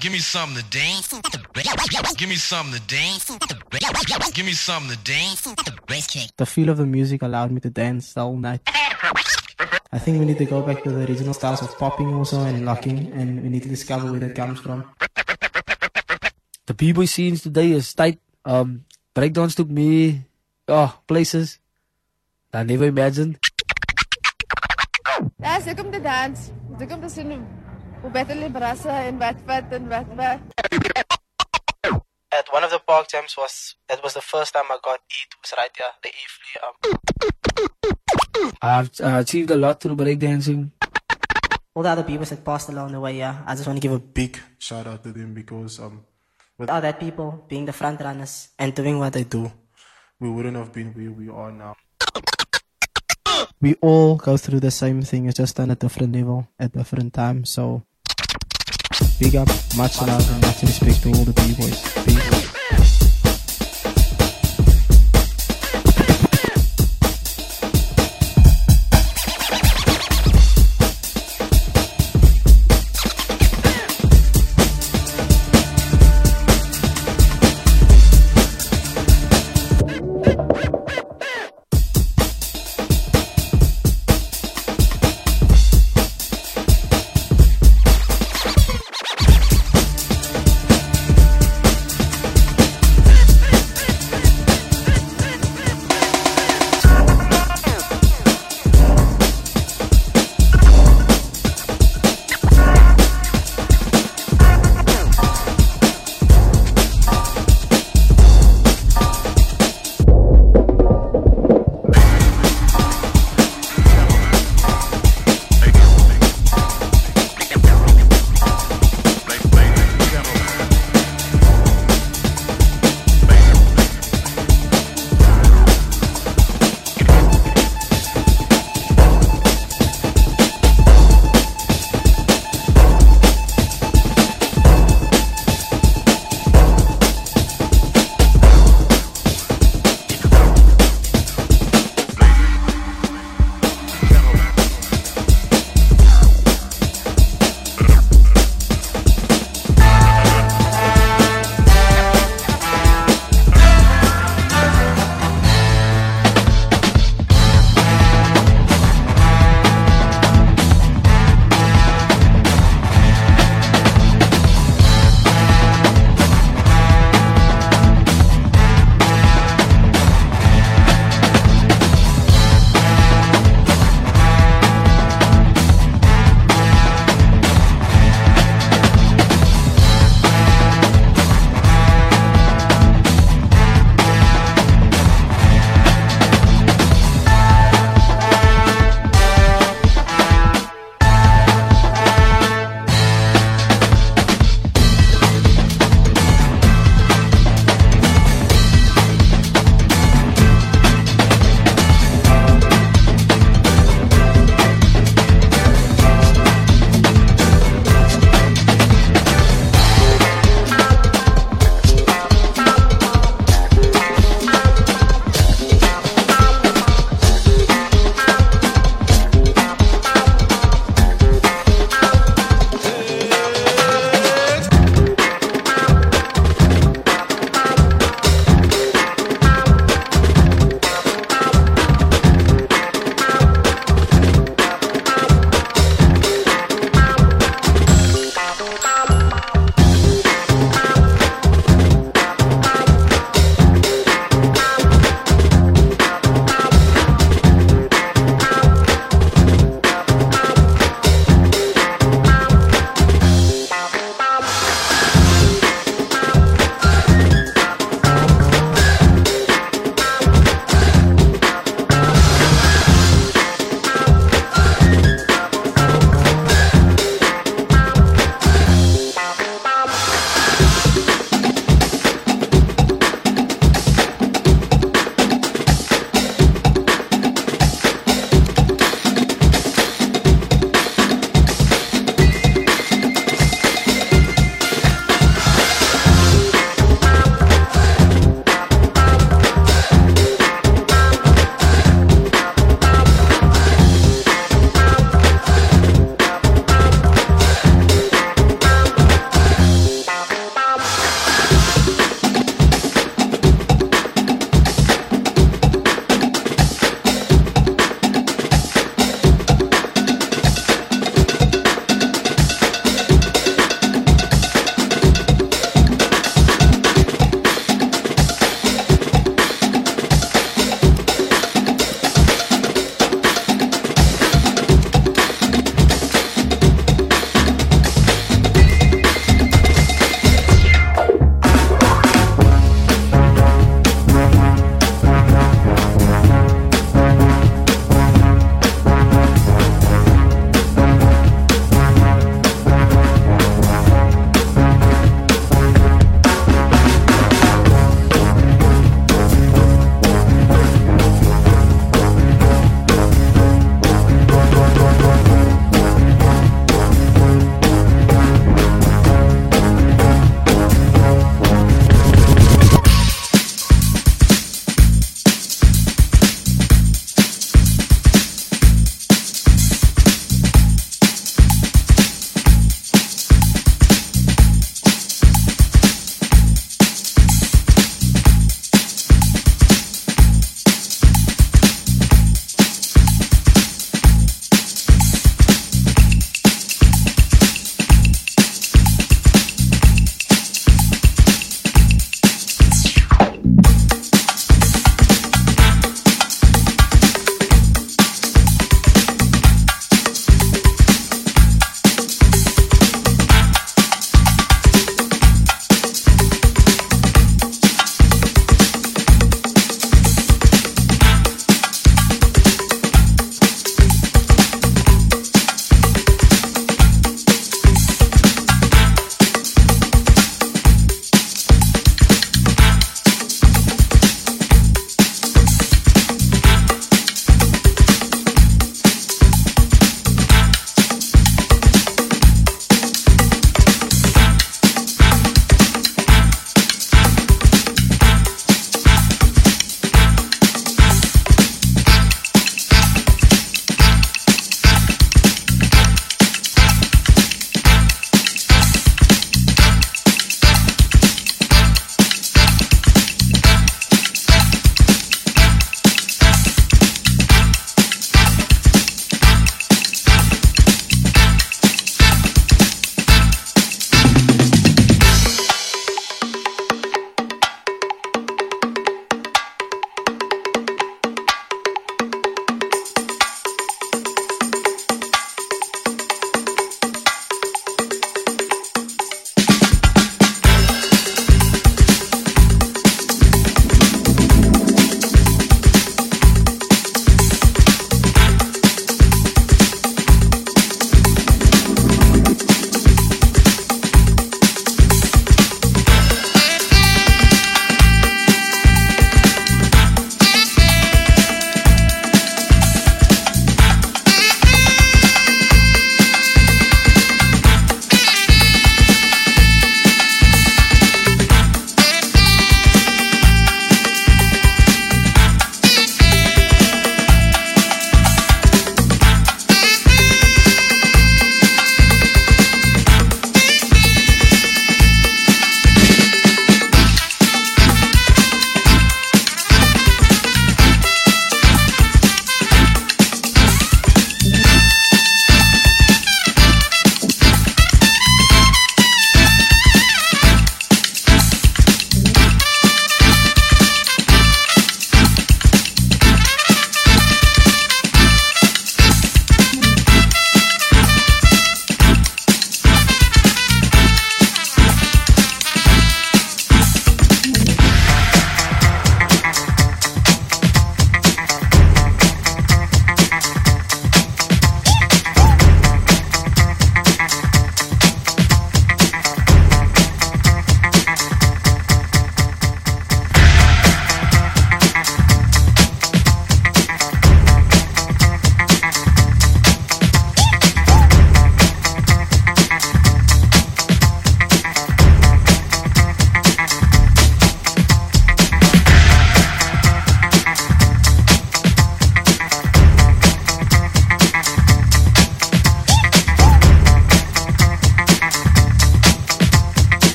Give me something to dance. Give me something to dance. Give me something to dance. The feel of the music allowed me to dance all night. I think we need to go back to the original styles of popping also and locking, and we need to discover where that comes from. The b-boy scenes today is tight. Um, breakdance took me, oh, places I never imagined. Ja, is leuk om te dans. Leuk om te sien hoe, hoe beter die brasse en wat wat en wat wat. At one of the park jams was that was the first time I got eat was right here, the E flea. Um, I've uh, achieved a lot through breakdancing. all the other people that passed along the way, yeah, I just want to give a big shout out to them because um, without that people being the front runners and doing what they do. we wouldn't have been where we are now. we all go through the same thing, it's just on a different level at different times. So, big up, much love, and much respect to all the b-boys. Peace.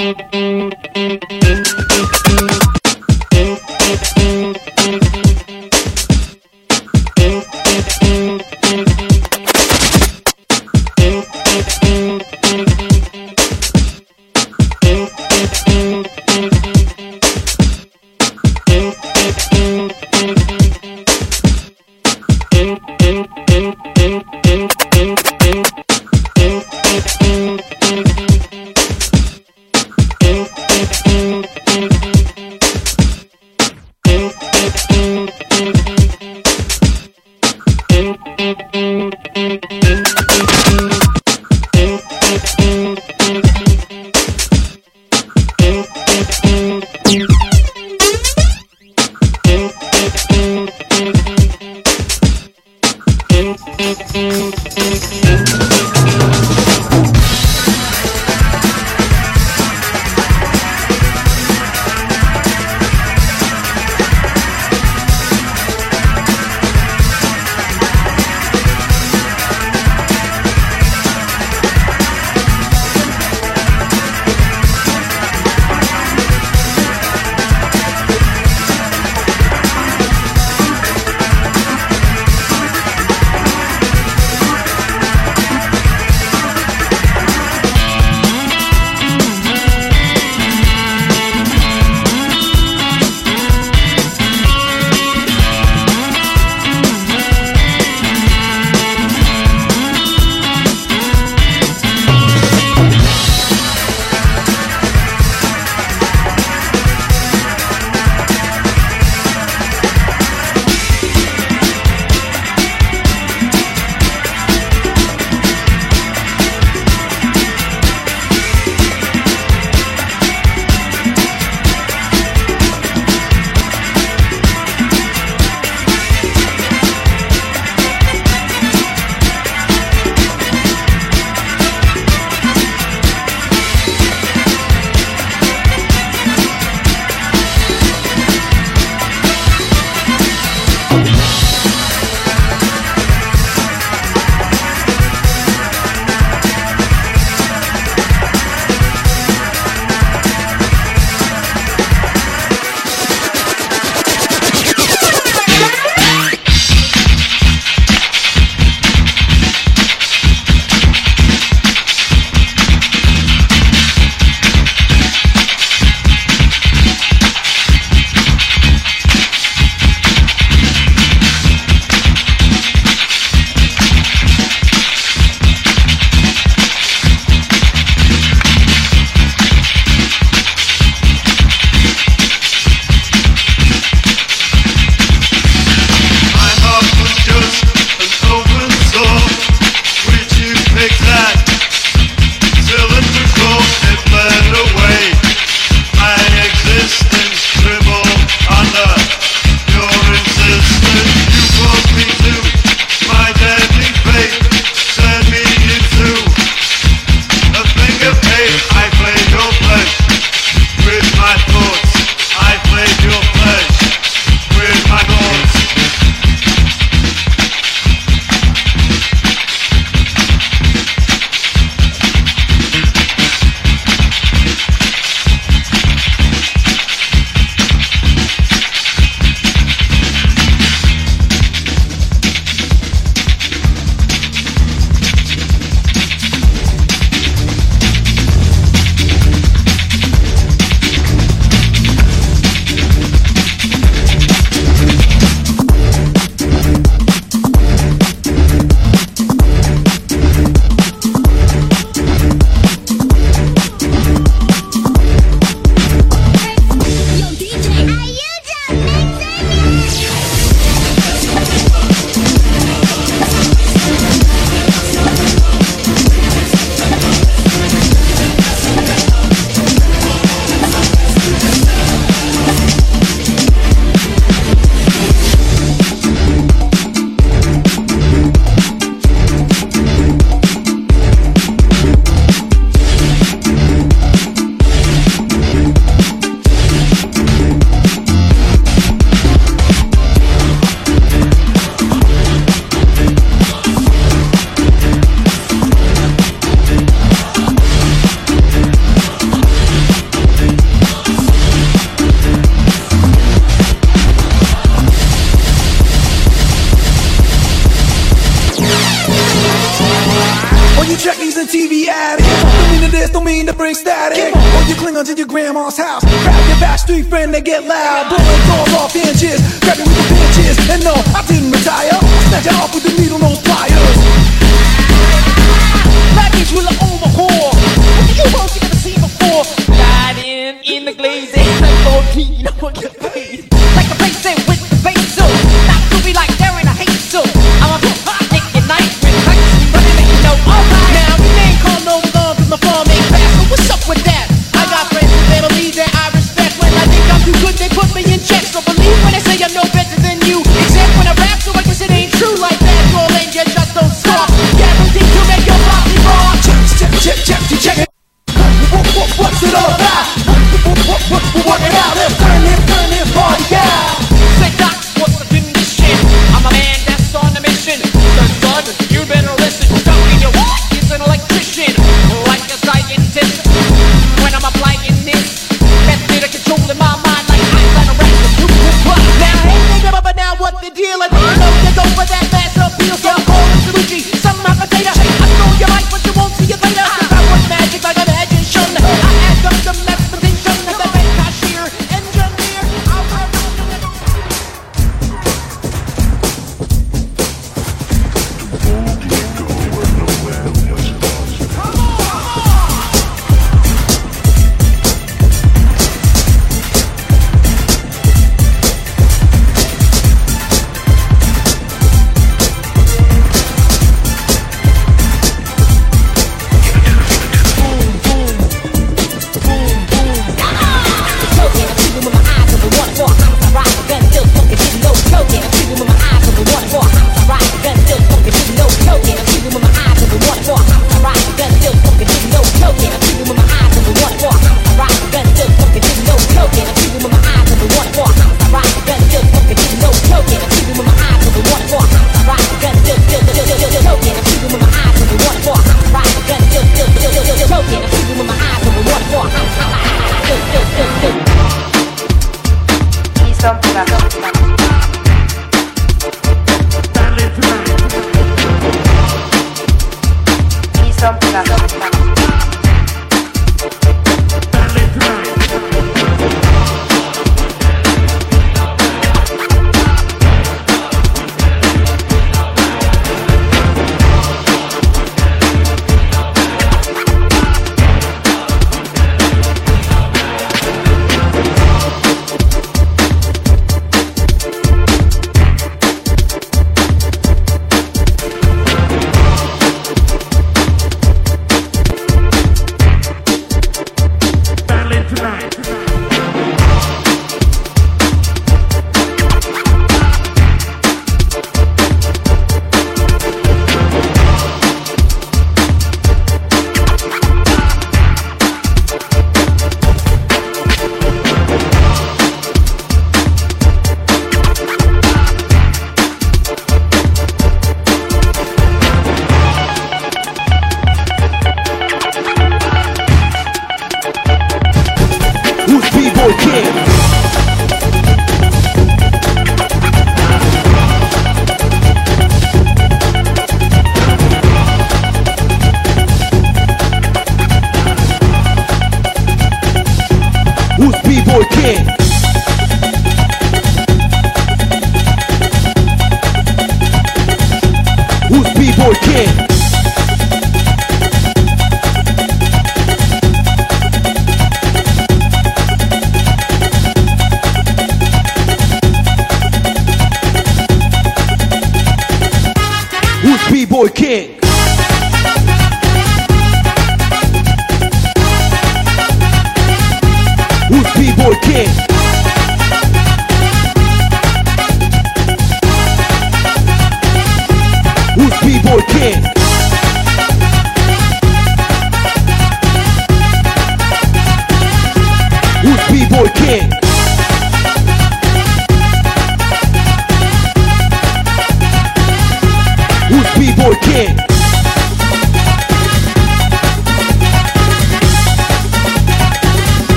Música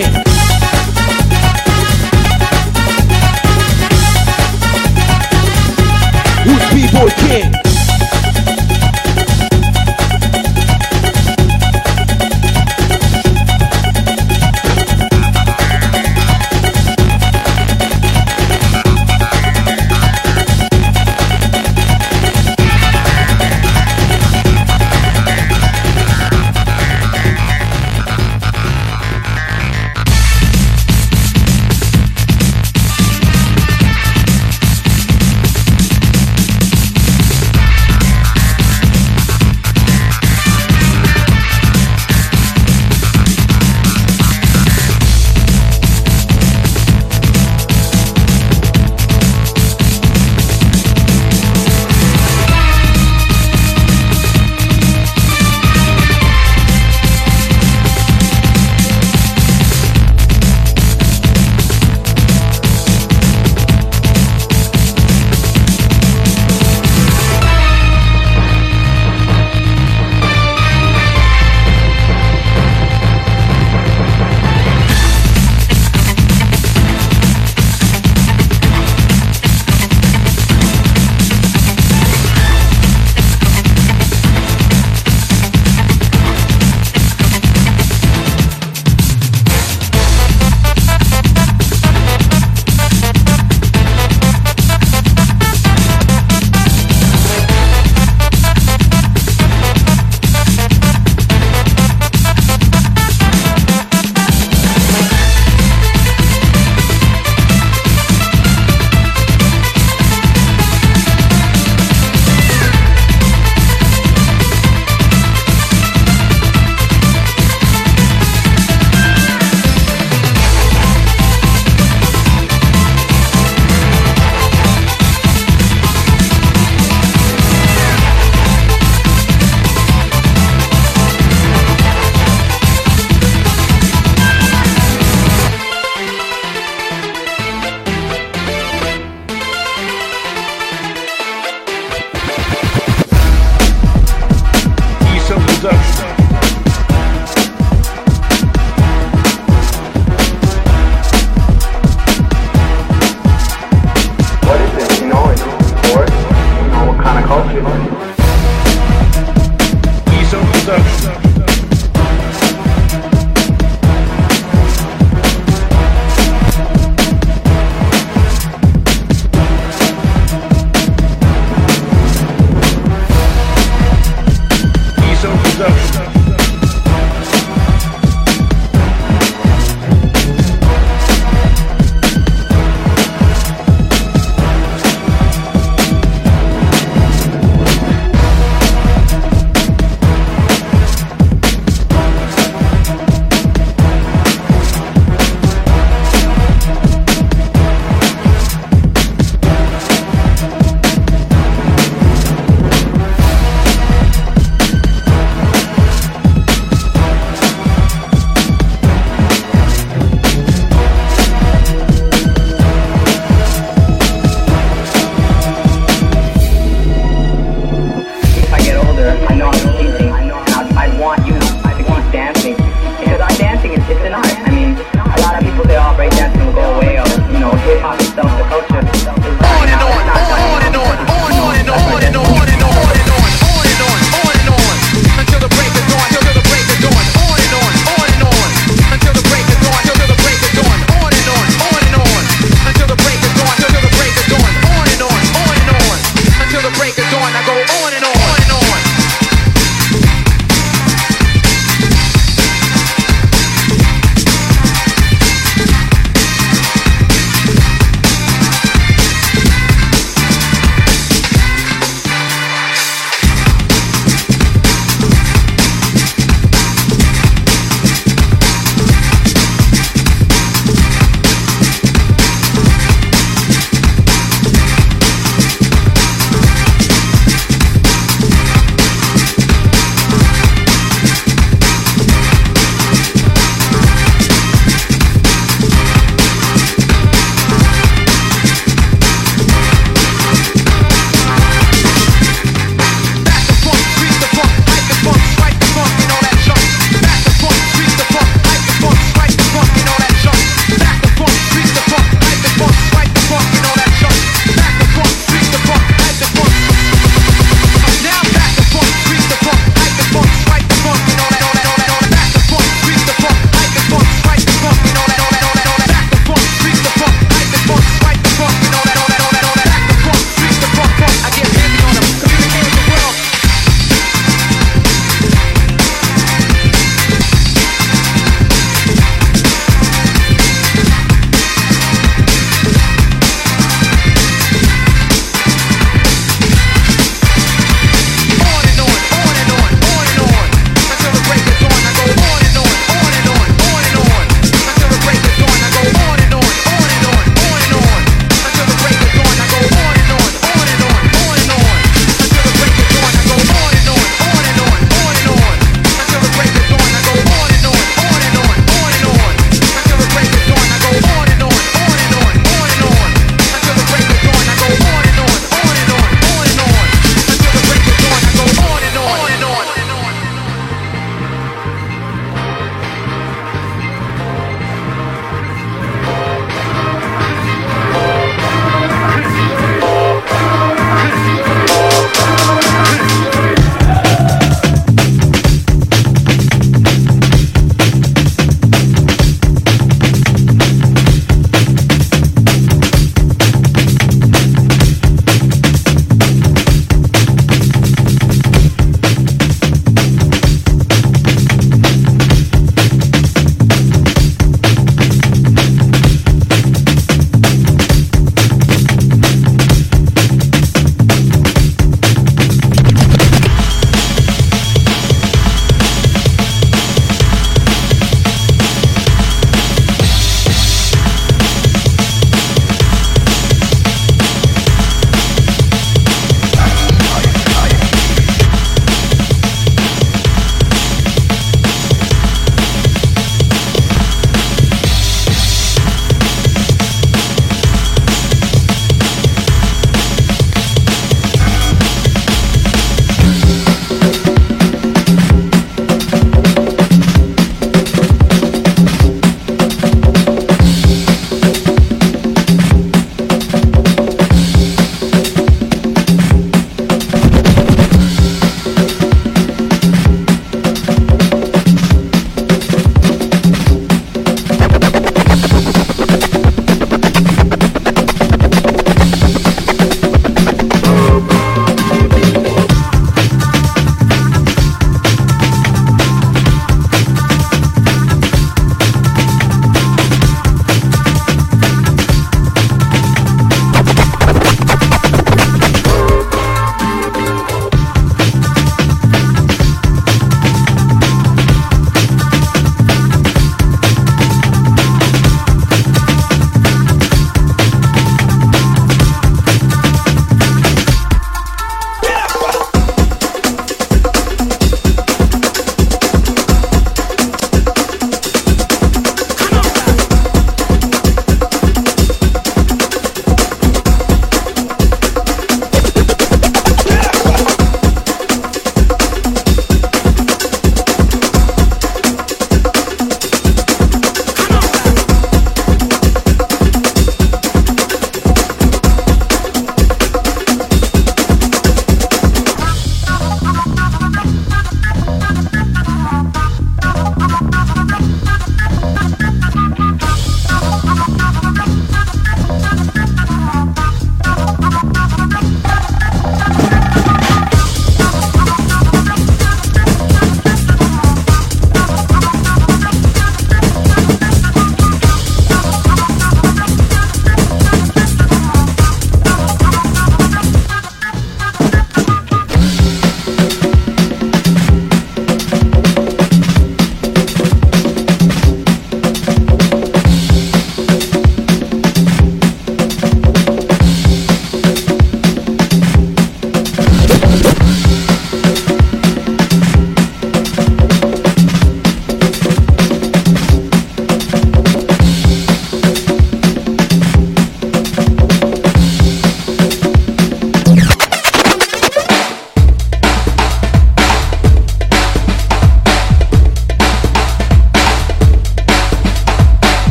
B-Boy